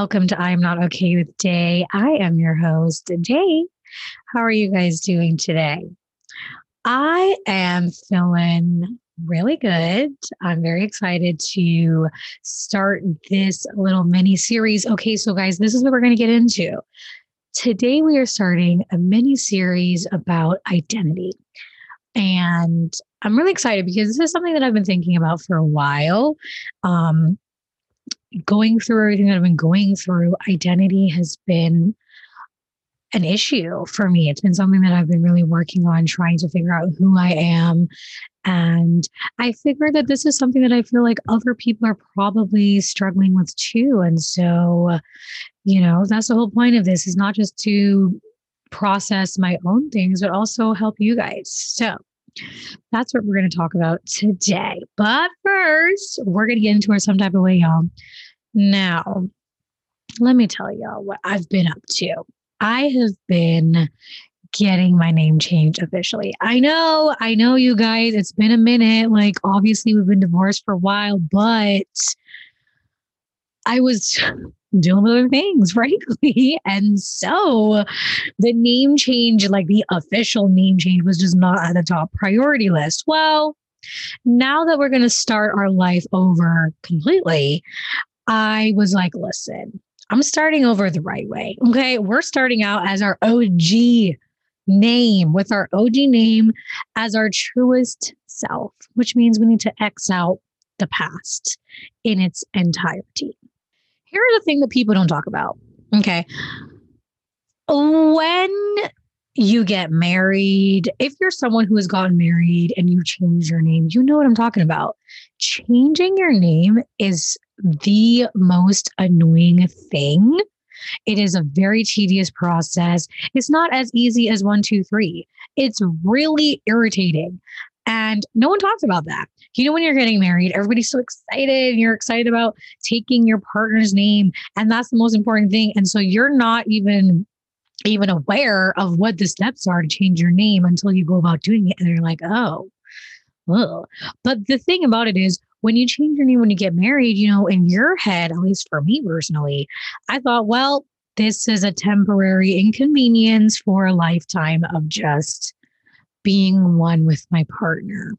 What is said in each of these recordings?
welcome to I'm Not Okay with Day. I am your host, Day. How are you guys doing today? I am feeling really good. I'm very excited to start this little mini series. Okay, so guys, this is what we're going to get into. Today, we are starting a mini series about identity. And I'm really excited because this is something that I've been thinking about for a while. Um, going through everything that I've been going through, identity has been an issue for me. It's been something that I've been really working on, trying to figure out who I am. And I figured that this is something that I feel like other people are probably struggling with too. And so, you know, that's the whole point of this is not just to process my own things, but also help you guys. So, that's what we're going to talk about today. But first, we're going to get into it some type of way, y'all. Now, let me tell y'all what I've been up to. I have been getting my name changed officially. I know, I know you guys, it's been a minute. Like, obviously, we've been divorced for a while, but I was with other things, frankly. And so the name change, like the official name change, was just not at the top priority list. Well, now that we're going to start our life over completely, I was like, listen, I'm starting over the right way. Okay. We're starting out as our OG name, with our OG name as our truest self, which means we need to X out the past in its entirety. Here's the thing that people don't talk about. Okay. When you get married, if you're someone who has gotten married and you change your name, you know what I'm talking about. Changing your name is the most annoying thing. It is a very tedious process. It's not as easy as one, two, three. It's really irritating. And no one talks about that. You know, when you're getting married, everybody's so excited and you're excited about taking your partner's name. And that's the most important thing. And so you're not even even aware of what the steps are to change your name until you go about doing it. And you're like, oh, ugh. But the thing about it is, when you change your name when you get married, you know, in your head, at least for me personally, I thought, well, this is a temporary inconvenience for a lifetime of just being one with my partner.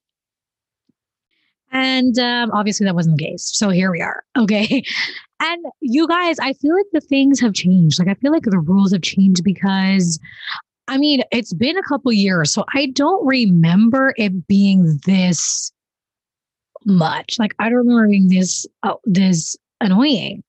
And um, obviously, that wasn't the case. So here we are. Okay. And you guys, I feel like the things have changed. Like, I feel like the rules have changed because I mean, it's been a couple years. So I don't remember it being this much. Like, I don't remember being this, oh, this annoying.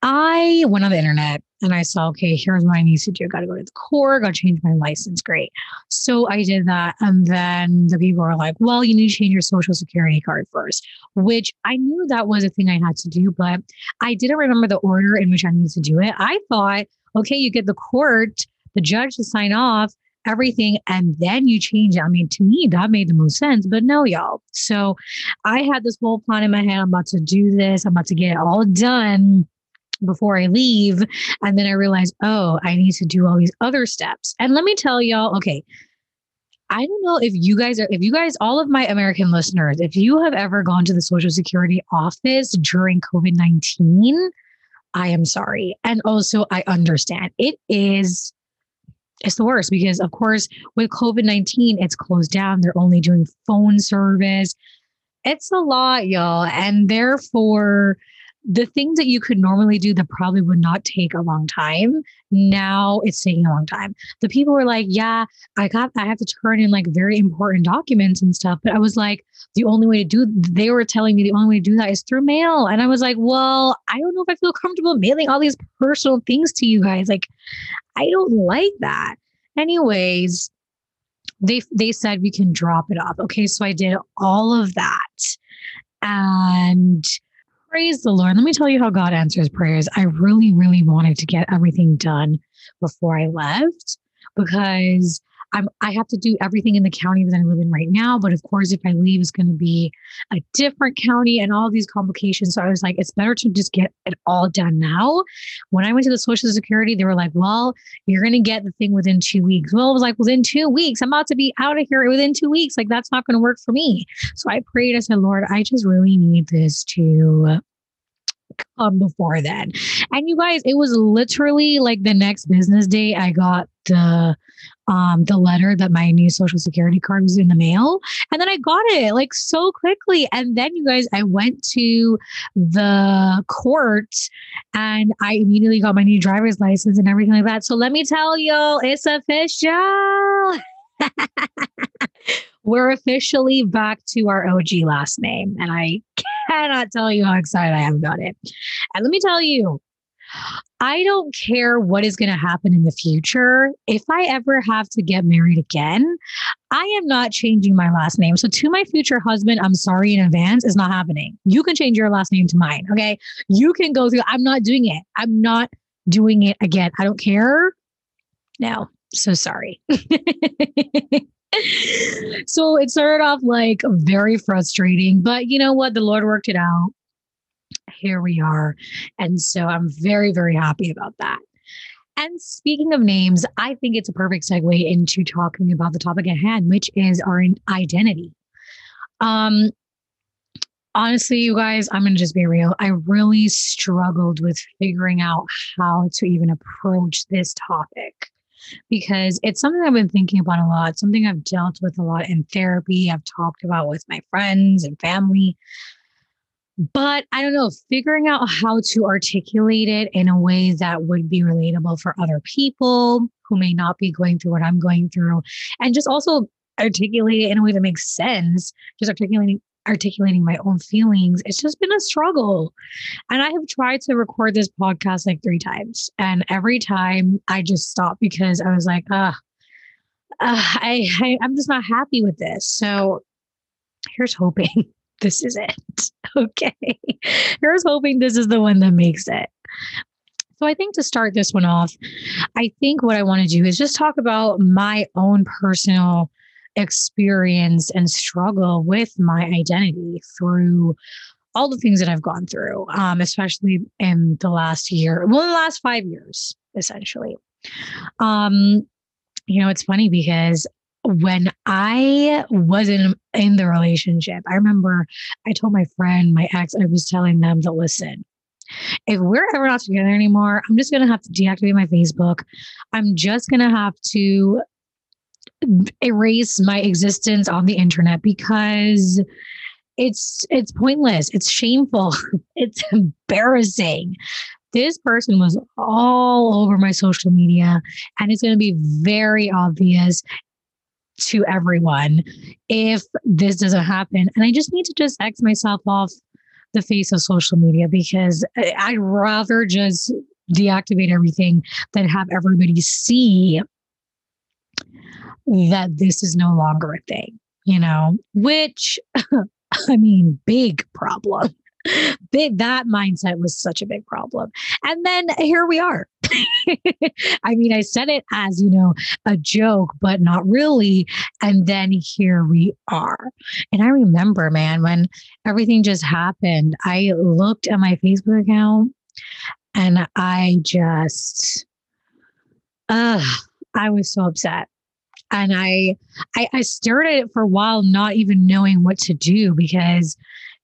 I went on the internet and I saw, okay, here's what I need to do. Got to go to the court, got to change my license. Great. So I did that. And then the people were like, well, you need to change your social security card first, which I knew that was a thing I had to do, but I didn't remember the order in which I needed to do it. I thought, okay, you get the court, the judge to sign off everything and then you change it. I mean, to me, that made the most sense, but no, y'all. So I had this whole plan in my head. I'm about to do this, I'm about to get it all done before I leave. And then I realized, oh, I need to do all these other steps. And let me tell y'all, okay, I don't know if you guys are, if you guys, all of my American listeners, if you have ever gone to the Social Security office during COVID 19, I am sorry. And also, I understand it is. It's the worst because, of course, with COVID 19, it's closed down. They're only doing phone service. It's a lot, y'all. And therefore, the things that you could normally do that probably would not take a long time now it's taking a long time. The people were like yeah i got i have to turn in like very important documents and stuff but i was like the only way to do they were telling me the only way to do that is through mail and i was like well i don't know if i feel comfortable mailing all these personal things to you guys like i don't like that. Anyways they they said we can drop it off. Okay so i did all of that and Praise the Lord. Let me tell you how God answers prayers. I really, really wanted to get everything done before I left because I'm I have to do everything in the county that I live in right now. But of course, if I leave, it's going to be a different county and all these complications. So I was like, it's better to just get it all done now. When I went to the Social Security, they were like, well, you're going to get the thing within two weeks. Well, it was like, within two weeks, I'm about to be out of here within two weeks. Like, that's not going to work for me. So I prayed. I said, Lord, I just really need this to come before then. And you guys, it was literally like the next business day I got the um the letter that my new social security card was in the mail and then I got it like so quickly and then you guys I went to the court and I immediately got my new driver's license and everything like that. So let me tell y'all, it's official. We're officially back to our OG last name and I cannot tell you how excited I am about it. And let me tell you, I don't care what is going to happen in the future. If I ever have to get married again, I am not changing my last name. So, to my future husband, I'm sorry in advance, it's not happening. You can change your last name to mine. Okay. You can go through, I'm not doing it. I'm not doing it again. I don't care. No, so sorry. so it started off like very frustrating, but you know what? The Lord worked it out here we are. And so I'm very, very happy about that. And speaking of names, I think it's a perfect segue into talking about the topic at hand, which is our identity. Um, honestly, you guys, I'm going to just be real. I really struggled with figuring out how to even approach this topic because it's something I've been thinking about a lot, something I've dealt with a lot in therapy, I've talked about with my friends and family. But I don't know, figuring out how to articulate it in a way that would be relatable for other people who may not be going through what I'm going through, and just also articulate it in a way that makes sense, just articulating articulating my own feelings. It's just been a struggle. And I have tried to record this podcast like three times. And every time I just stop because I was like, uh, uh I, I I'm just not happy with this. So here's hoping this is it. Okay. Here's hoping this is the one that makes it. So I think to start this one off, I think what I want to do is just talk about my own personal experience and struggle with my identity through all the things that I've gone through, um, especially in the last year, well, the last five years, essentially. Um, you know, it's funny because when I wasn't in the relationship, I remember I told my friend, my ex, I was telling them that listen, if we're ever not together anymore, I'm just gonna have to deactivate my Facebook. I'm just gonna have to erase my existence on the internet because it's it's pointless. It's shameful. it's embarrassing this person was all over my social media and it's going to be very obvious to everyone if this doesn't happen. And I just need to just X myself off the face of social media because I'd rather just deactivate everything than have everybody see that this is no longer a thing, you know, which I mean, big problem. Big that mindset was such a big problem. And then here we are i mean i said it as you know a joke but not really. And then here we are. And i remember man when everything just happened i looked at my facebook account and i just uh i was so upset. And I, I i stared at it for a while not even knowing what to do because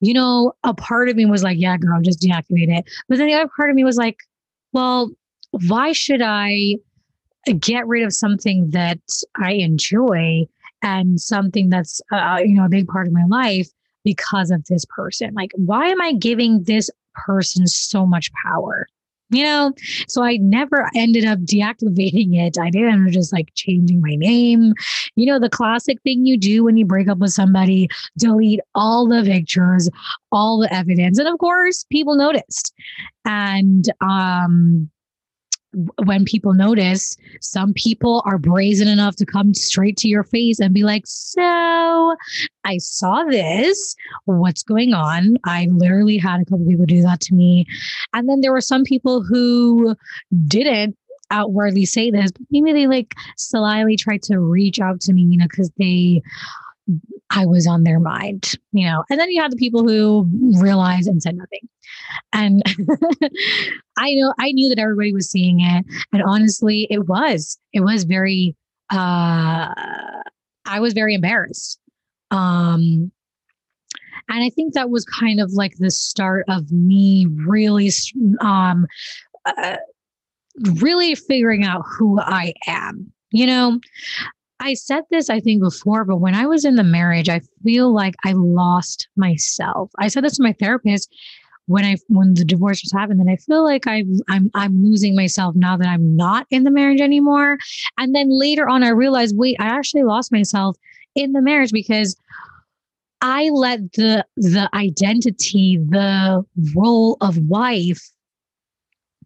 you know, a part of me was like, yeah, girl, just deactivate it. But then the other part of me was like, well, why should I get rid of something that I enjoy and something that's, uh, uh, you know, a big part of my life because of this person? Like, why am I giving this person so much power? you know so i never ended up deactivating it i did end up just like changing my name you know the classic thing you do when you break up with somebody delete all the pictures all the evidence and of course people noticed and um when people notice, some people are brazen enough to come straight to your face and be like, So I saw this. What's going on? I literally had a couple people do that to me. And then there were some people who didn't outwardly say this, but maybe they like slyly tried to reach out to me, you know, because they I was on their mind, you know. And then you have the people who realized and said nothing. And I know I knew that everybody was seeing it. And honestly, it was. It was very uh I was very embarrassed. Um And I think that was kind of like the start of me really, um, uh, really figuring out who I am. You know, I said this, I think, before, but when I was in the marriage, I feel like I lost myself. I said this to my therapist when I when the divorce was happening, and I feel like I I'm I'm losing myself now that I'm not in the marriage anymore. And then later on, I realized, wait, I actually lost myself in the marriage because I let the the identity, the role of wife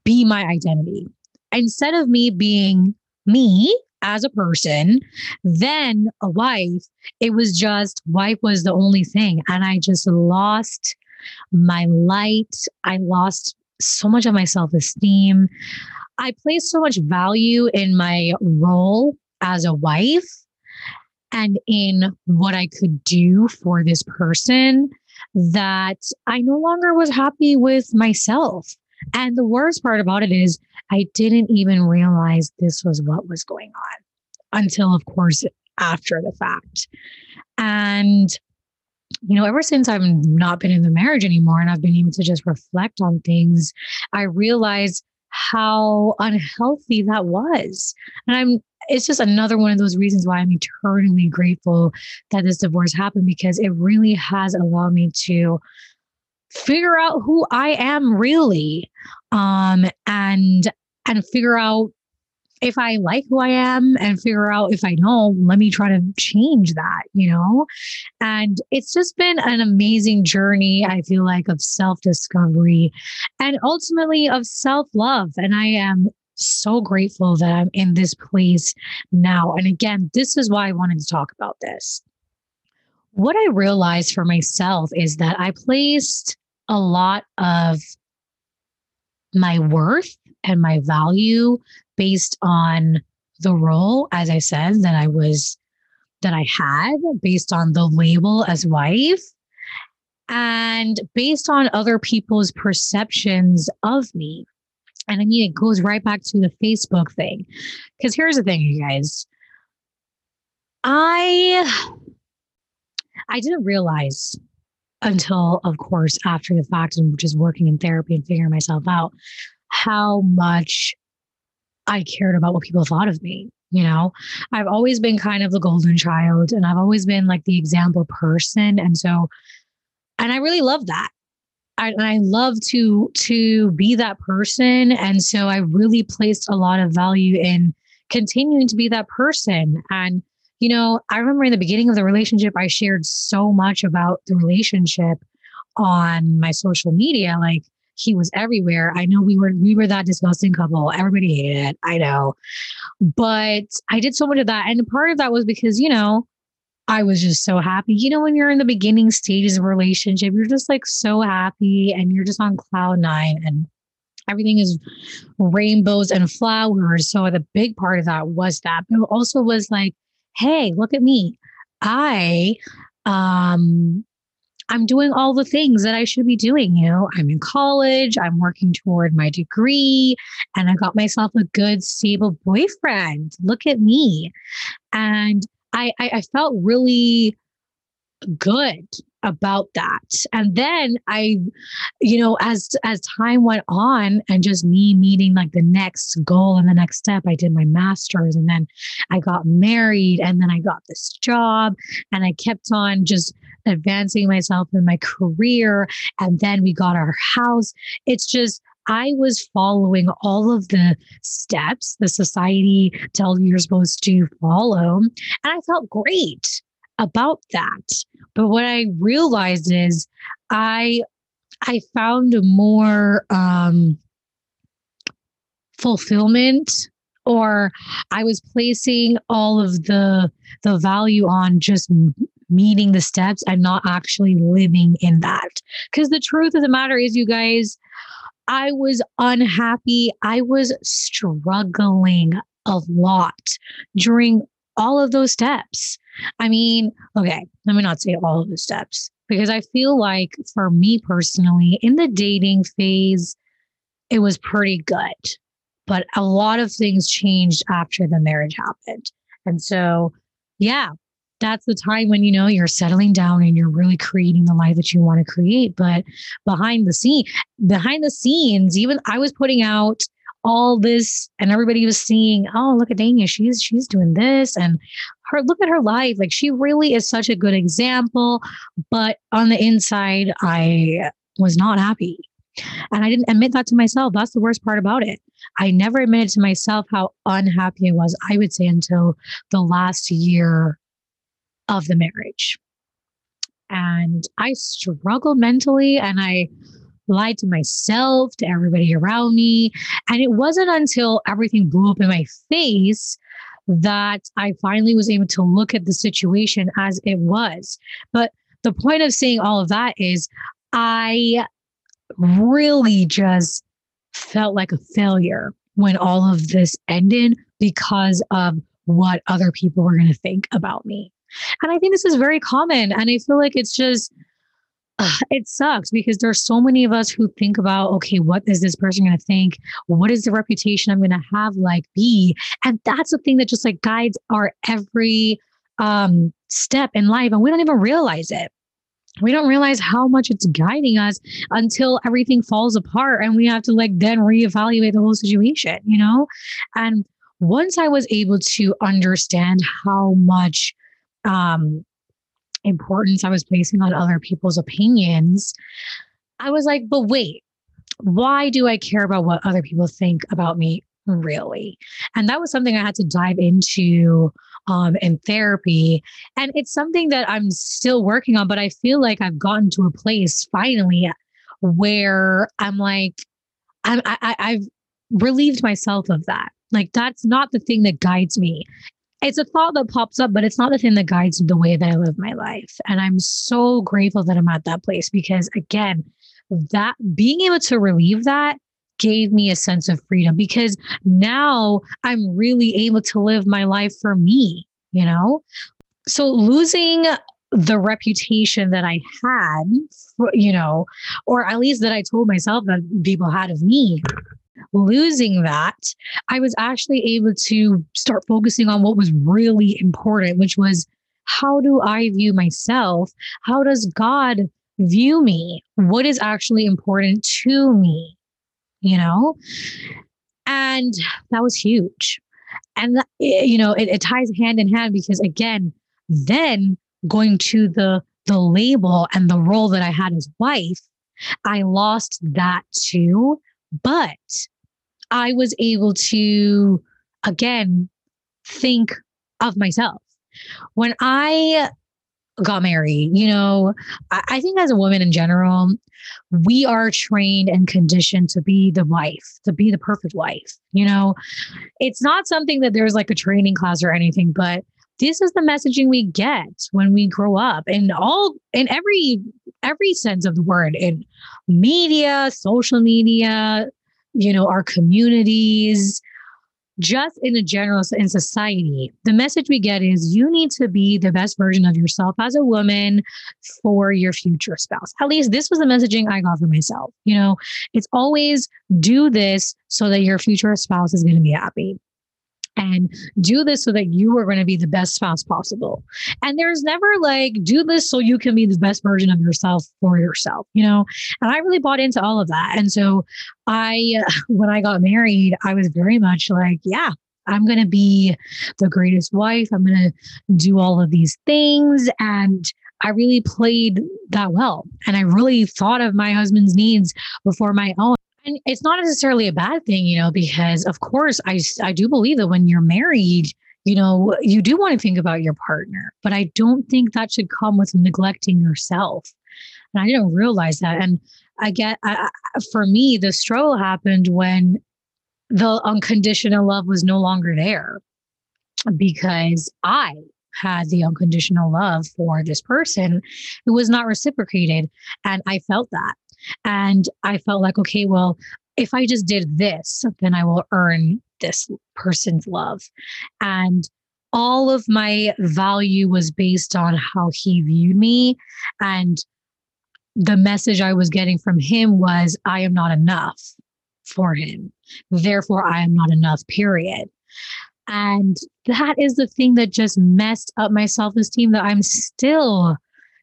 be my identity. Instead of me being me as a person, then a wife, it was just wife was the only thing. And I just lost my light. I lost so much of my self esteem. I placed so much value in my role as a wife and in what I could do for this person that I no longer was happy with myself. And the worst part about it is, I didn't even realize this was what was going on until, of course, after the fact. And, you know, ever since I've not been in the marriage anymore and I've been able to just reflect on things, I realized how unhealthy that was. And I'm it's just another one of those reasons why I'm eternally grateful that this divorce happened because it really has allowed me to figure out who I am really um and and figure out if I like who I am and figure out if I don't, let me try to change that, you know? And it's just been an amazing journey, I feel like, of self discovery and ultimately of self love. And I am so grateful that I'm in this place now. And again, this is why I wanted to talk about this. What I realized for myself is that I placed a lot of my worth and my value based on the role, as I said, that I was, that I had based on the label as wife and based on other people's perceptions of me. And I mean, it goes right back to the Facebook thing. Because here's the thing, you guys. I I didn't realize until, of course, after the fact and just working in therapy and figuring myself out, how much I cared about what people thought of me. You know, I've always been kind of the golden child and I've always been like the example person. And so, and I really love that. I, and I love to to be that person, and so I really placed a lot of value in continuing to be that person. And you know, I remember in the beginning of the relationship, I shared so much about the relationship on my social media, like he was everywhere. I know we were we were that disgusting couple. Everybody hated it. I know. But I did so much of that. And part of that was because, you know, I was just so happy. You know, when you're in the beginning stages of a relationship, you're just like so happy and you're just on cloud nine and everything is rainbows and flowers. So the big part of that was that, but it also was like, hey, look at me. I um I'm doing all the things that I should be doing. You know, I'm in college, I'm working toward my degree, and I got myself a good, stable boyfriend. Look at me. And I, I, I felt really good about that and then i you know as as time went on and just me meeting like the next goal and the next step i did my masters and then i got married and then i got this job and i kept on just advancing myself in my career and then we got our house it's just I was following all of the steps the society tells you you're supposed to follow. And I felt great about that. But what I realized is I I found more um fulfillment or I was placing all of the the value on just meeting the steps and not actually living in that. Because the truth of the matter is, you guys, I was unhappy. I was struggling a lot during all of those steps. I mean, okay, let me not say all of the steps because I feel like for me personally, in the dating phase, it was pretty good. But a lot of things changed after the marriage happened. And so, yeah, that's the time when you know you're settling down and you're really creating the life that you want to create but behind the scene behind the scenes even i was putting out all this and everybody was seeing oh look at Dania she's she's doing this and her look at her life like she really is such a good example but on the inside i was not happy and I didn't admit that to myself. That's the worst part about it. I never admitted to myself how unhappy I was, I would say, until the last year of the marriage. And I struggled mentally and I lied to myself, to everybody around me. And it wasn't until everything blew up in my face that I finally was able to look at the situation as it was. But the point of saying all of that is I really just felt like a failure when all of this ended because of what other people were going to think about me. And I think this is very common. And I feel like it's just, it sucks because there's so many of us who think about, okay, what is this person going to think? What is the reputation I'm going to have like be? And that's the thing that just like guides our every um, step in life. And we don't even realize it we don't realize how much it's guiding us until everything falls apart and we have to like then reevaluate the whole situation, you know? And once I was able to understand how much um, importance I was placing on other people's opinions, I was like, but wait, why do I care about what other people think about me really? And that was something I had to dive into um, in therapy. And it's something that I'm still working on, but I feel like I've gotten to a place finally where I'm like, I'm, I, I've relieved myself of that. Like, that's not the thing that guides me. It's a thought that pops up, but it's not the thing that guides the way that I live my life. And I'm so grateful that I'm at that place because, again, that being able to relieve that gave me a sense of freedom because now I'm really able to live my life for me, you know? So losing the reputation that I had, you know, or at least that I told myself that people had of me, losing that, I was actually able to start focusing on what was really important, which was how do I view myself? How does God view me? What is actually important to me? you know? And that was huge. And, that, eh, you know, it, it ties hand in hand because, again, then going to the the label and the role that I had as wife, I lost that too. But I was able to, again, think of myself. When I got married. You know, I, I think as a woman in general, we are trained and conditioned to be the wife, to be the perfect wife. You know, it's not something that there's like a training class or anything, but this is the messaging we get when we grow up in all in every every sense of the word in media social media you know our communities just in a general in society the message we get is you need to be the best version of yourself as a woman for your future spouse. At least this was the messaging i got for myself you know? It's always do this so that your future spouse is going to be happy and do this so that you are going to be the best spouse possible. And there's never like, do this so you can be the best version of yourself for yourself, you know? And I really bought into all of that. And so I, when I got married, I was very much like, yeah, I'm going to be the greatest wife. I'm going to do all of these things. And I really played that well. And I really thought of my husband's needs before my own. And it's not necessarily a bad thing, you know, because of course I I do believe that when you're married, you know, you do want to think about your partner, but I don't think that should come with neglecting yourself. And I didn't realize that. And I get, I, for me, the struggle happened when the unconditional love was no longer there because I had the unconditional love for this person who was not reciprocated. And I felt that. And I felt like, okay, well, if I just did this, then I will earn this person's love. And all of my value was based on how he viewed me. And the message I was getting from him was, I am not enough for him. Therefore, I am not enough, period. And that is the thing that just messed up my self esteem that I'm still,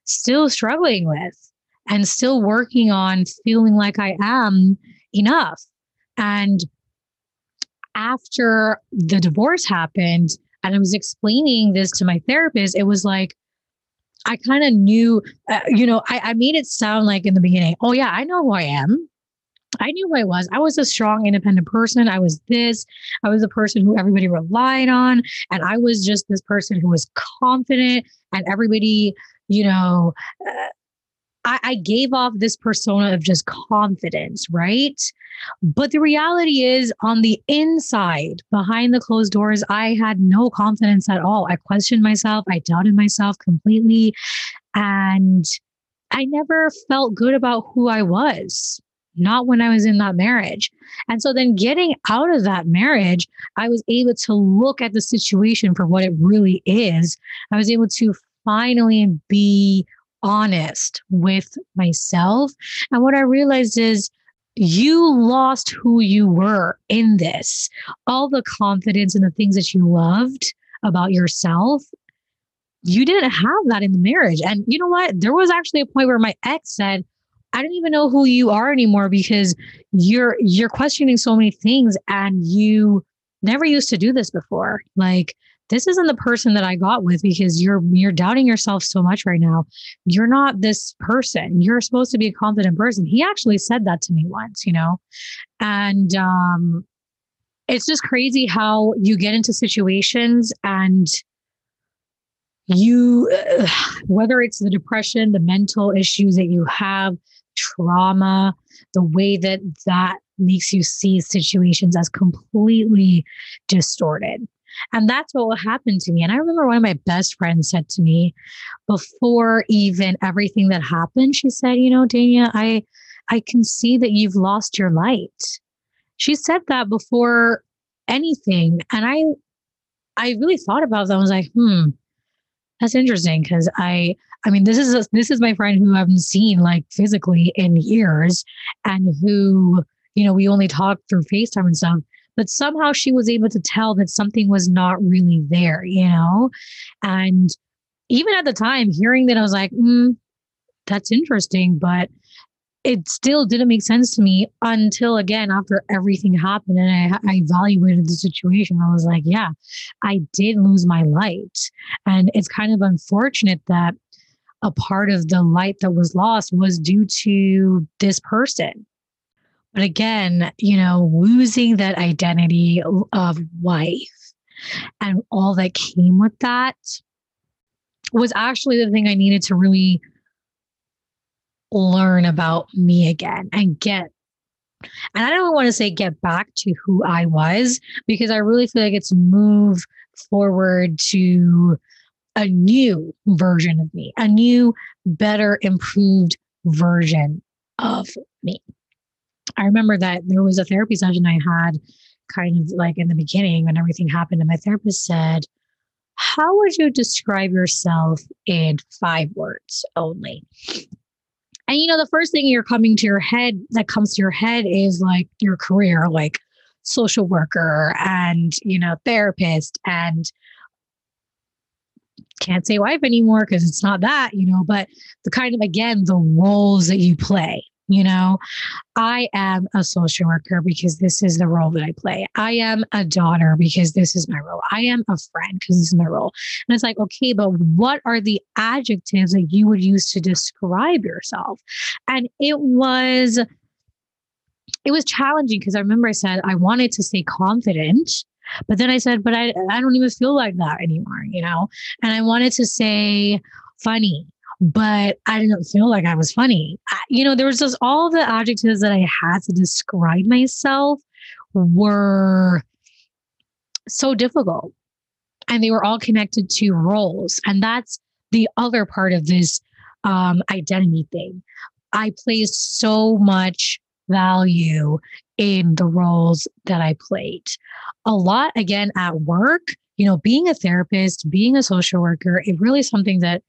still struggling with and still working on feeling like I am enough. And after the divorce happened, and I was explaining this to my therapist, it was like, I kind of knew, uh, you know, I, I made it sound like in the beginning, oh, yeah, I know who I am. I knew who I was. I was a strong, independent person. I was this. I was a person who everybody relied on. And I was just this person who was confident and everybody, you know, uh, I, I gave off this persona of just confidence, right? But the reality is, on the inside, behind the closed doors, I had no confidence at all. I questioned myself, I doubted myself completely. And I never felt good about who I was not when I was in that marriage. And so then getting out of that marriage, I was able to look at the situation for what it really is. I was able to finally be honest with myself. And what I realized is, you lost who you were in this. All the confidence and the things that you loved about yourself, you didn't have that in the marriage. And you know what? There was actually a point where my ex said, I don't even know who you are anymore because you're you're questioning so many things and you never used to do this before. Like this isn't the person that I got with because you're you're doubting yourself so much right now. You're not this person. You're supposed to be a confident person. He actually said that to me once, you know. And um it's just crazy how you get into situations and you uh, whether it's the depression the mental issues that you have trauma, the way that that makes you see situations as completely distorted. And that's what will happen to me. And I remember one of my best friends said to me before even everything that happened, she said, you know, Dania, I I can see that you've lost your light. She said that before anything. And I I really thought about that. I was like, hmm, that's interesting because I I mean, this is a, this is my friend who I haven't seen like physically in years, and who you know we only talk through FaceTime and stuff. But somehow she was able to tell that something was not really there, you know. And even at the time, hearing that, I was like, mm, "That's interesting," but it still didn't make sense to me until again after everything happened and I, I, evaluated the situation i was like yeah i did lose my light and it's kind of unfortunate that a part of the light that was lost was due to this person. But again, you know, losing that identity of wife and all that came with that was actually the thing I needed to really learn about me again and get and I don't want to say get back to who I was because I really feel like it's move forward to a new version of me, a new, better, improved version of me. I remember that there was a therapy session I had kind of like in the beginning when everything happened, and my therapist said, How would you describe yourself in five words only? And you know, the first thing you're coming to your head that comes to your head is like your career, like social worker and, you know, therapist and can't say wife anymore because it's not that, you know, but the kind of, again, the roles that you play. You know, I am a social worker because this is the role that I play. I am a daughter because this is my role. I am a friend because this is my role. And it's like, okay, but what are the adjectives that you would use to describe yourself? And it was, it was challenging because I remember I said I wanted to stay confident but then I said, but I, I don't even feel like that anymore, you know? And I wanted to say funny, but I didn't feel like I was funny. I, you know, there was just all the adjectives that I had to describe myself were so difficult. And they were all connected to roles. And that's the other part of this um, identity thing. I placed so much value in the roles that I played. A lot, again, at work, you know, being a therapist, being a social worker, it really is something that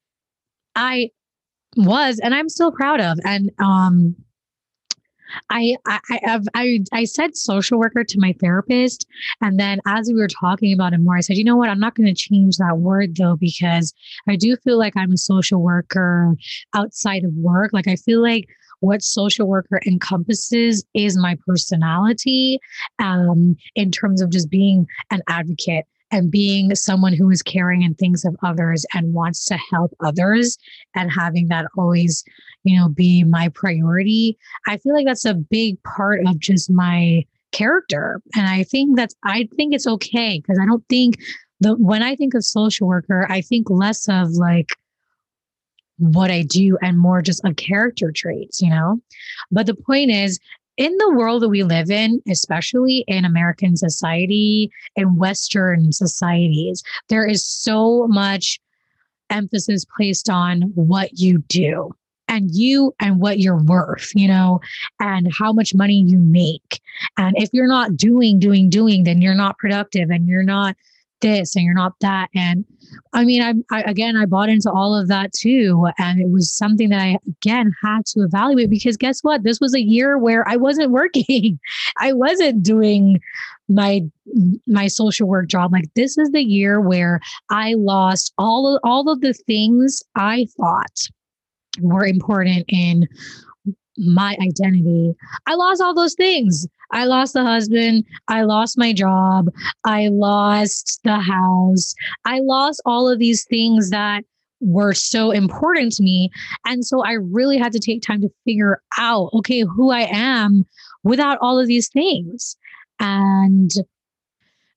I was and I'm still proud of. And um, I I I, I I said social worker to my therapist, and then as we were talking about it more, I said, you know what? I'm not going to change that word though because I do feel like I'm a social worker outside of work. Like I feel like what social worker encompasses is my personality um, in terms of just being an advocate and being someone who is caring and thinks of others and wants to help others and having that always you know be my priority i feel like that's a big part of just my character and i think that's i think it's okay because i don't think the when i think of social worker i think less of like what I do and more just of character traits, you know? But the point is, in the world that we live in, especially in American society and Western societies, there is so much emphasis placed on what you do and you and what you're worth, you know, and how much money you make. And if you're not doing, doing, doing, then you're not productive and you're not this and you're not that. And I mean, I, I, again, I bought into all of that too, and it was something that I again had to evaluate because guess what? This was a year where I wasn't working, I wasn't doing my my social work job. Like this is the year where I lost all of all of the things I thought were important in my identity. I lost all those things. I lost the husband. I lost my job. I lost the house. I lost all of these things that were so important to me. And so I really had to take time to figure out, okay, who I am without all of these things. And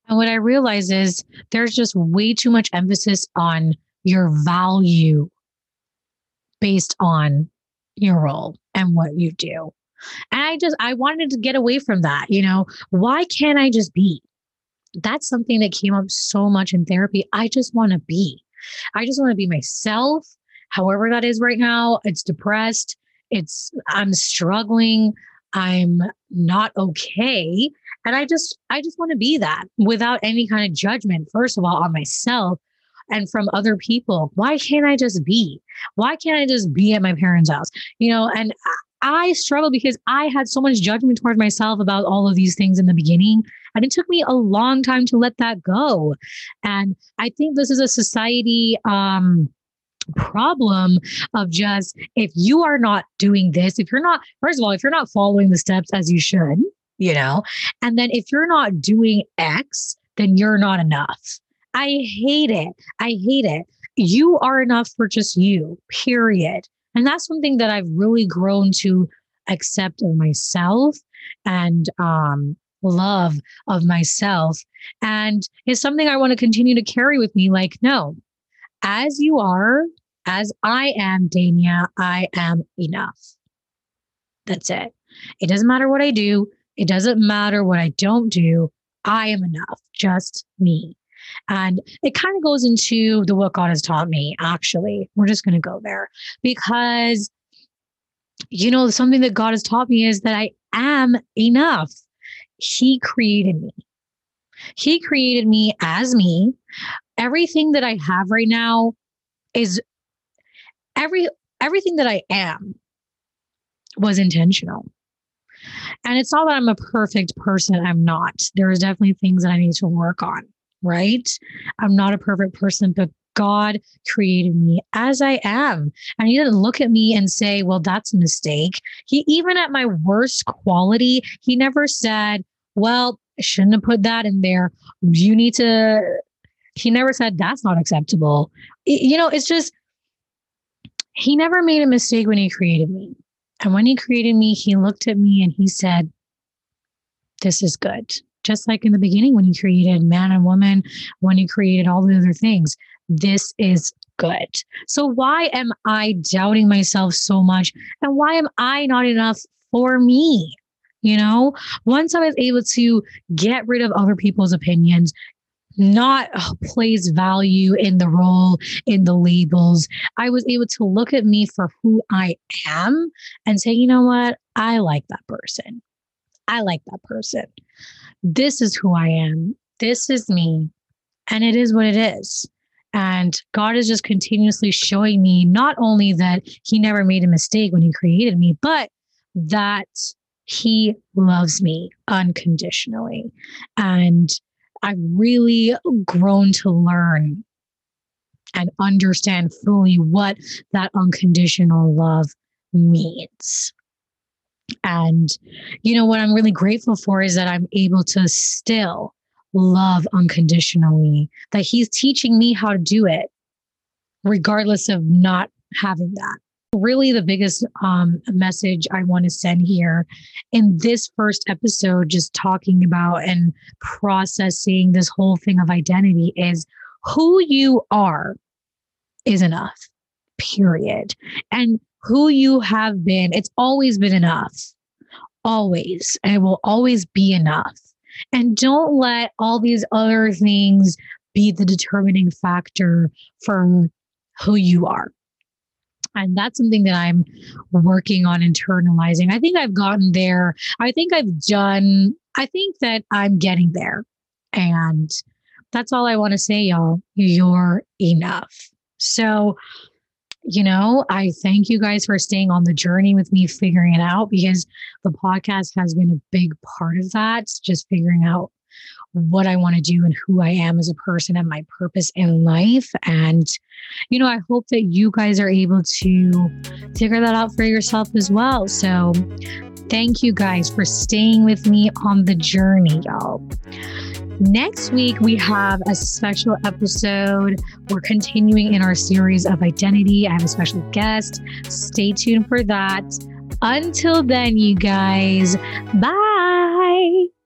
and what I realize is there's just way too much emphasis on your value based on your role and what you do. And I just, I wanted to get away from that. You know, why can't I just be? That's something that came up so much in therapy. I just want to be. I just want to be myself, however that is right now. It's depressed. It's, I'm struggling. I'm not okay. And I just, I just want to be that without any kind of judgment, first of all, on myself and from other people. Why can't I just be? Why can't I just be at my parents' house? You know, and uh, I struggled because I had so much judgment towards myself about all of these things in the beginning. And it took me a long time to let that go. And I think this is a society um, problem of just if you are not doing this, if you're not, first of all, if you're not following the steps as you should, you know, and then if you're not doing X, then you're not enough. I hate it. I hate it. You are enough for just you, period. And that's something that I've really grown to accept of myself and um, love of myself. And it's something I want to continue to carry with me. Like, no, as you are, as I am, Dania, I am enough. That's it. It doesn't matter what I do. It doesn't matter what I don't do. I am enough, just me. And it kind of goes into the what God has taught me, actually. We're just going to go there because, you know, something that God has taught me is that I am enough. He created me. He created me as me. Everything that I have right now is every everything that I am was intentional. And it's not that I'm a perfect person. I'm not. There's definitely things that I need to work on right? I'm not a perfect person, but God created me as I am. And He didn't look at me and say, well, that's a mistake. He, even at my worst quality, He never said, well, I shouldn't have put that in there. You need to, He never said, that's not acceptable. You know, it's just, He never made a mistake when He created me. And when He created me, He looked at me and He said, this is good just like in the beginning when you created man and woman, when you created all the other things. This is good. So why am I doubting myself so much? And why am I not enough for me? You know, once I was able to get rid of other people's opinions, not place value in the role, in the labels. I was able to look at me for who I am and say, you know what? I like that person. I like that person this is who I am. This is me. And it is what it is. And God is just continuously showing me not only that He never made a mistake when He created me, but that He loves me unconditionally. And I've really grown to learn and understand fully what that unconditional love means. And, you know, what I'm really grateful for is that I'm able to still love unconditionally, that He's teaching me how to do it, regardless of not having that. Really, the biggest um, message I want to send here in this first episode, just talking about and processing this whole thing of identity, is who you are is enough, period. And who you have been, it's always been enough, always. And it will always be enough. And don't let all these other things be the determining factor for who you are. And that's something that I'm working on internalizing. I think I've gotten there. I think I've done, I think that I'm getting there. And that's all I want to say, y'all. You're enough. So, you know, I thank you guys for staying on the journey with me, figuring it out because the podcast has been a big part of that. Just figuring out what I want to do and who I am as a person and my purpose in life. And, you know, I hope that you guys are able to figure that out for yourself as well. So, thank you guys for staying with me on the journey, y'all. Next week, we have a special episode. We're continuing in our series of identity. I have a special guest. Stay tuned for that. Until then, you guys, bye.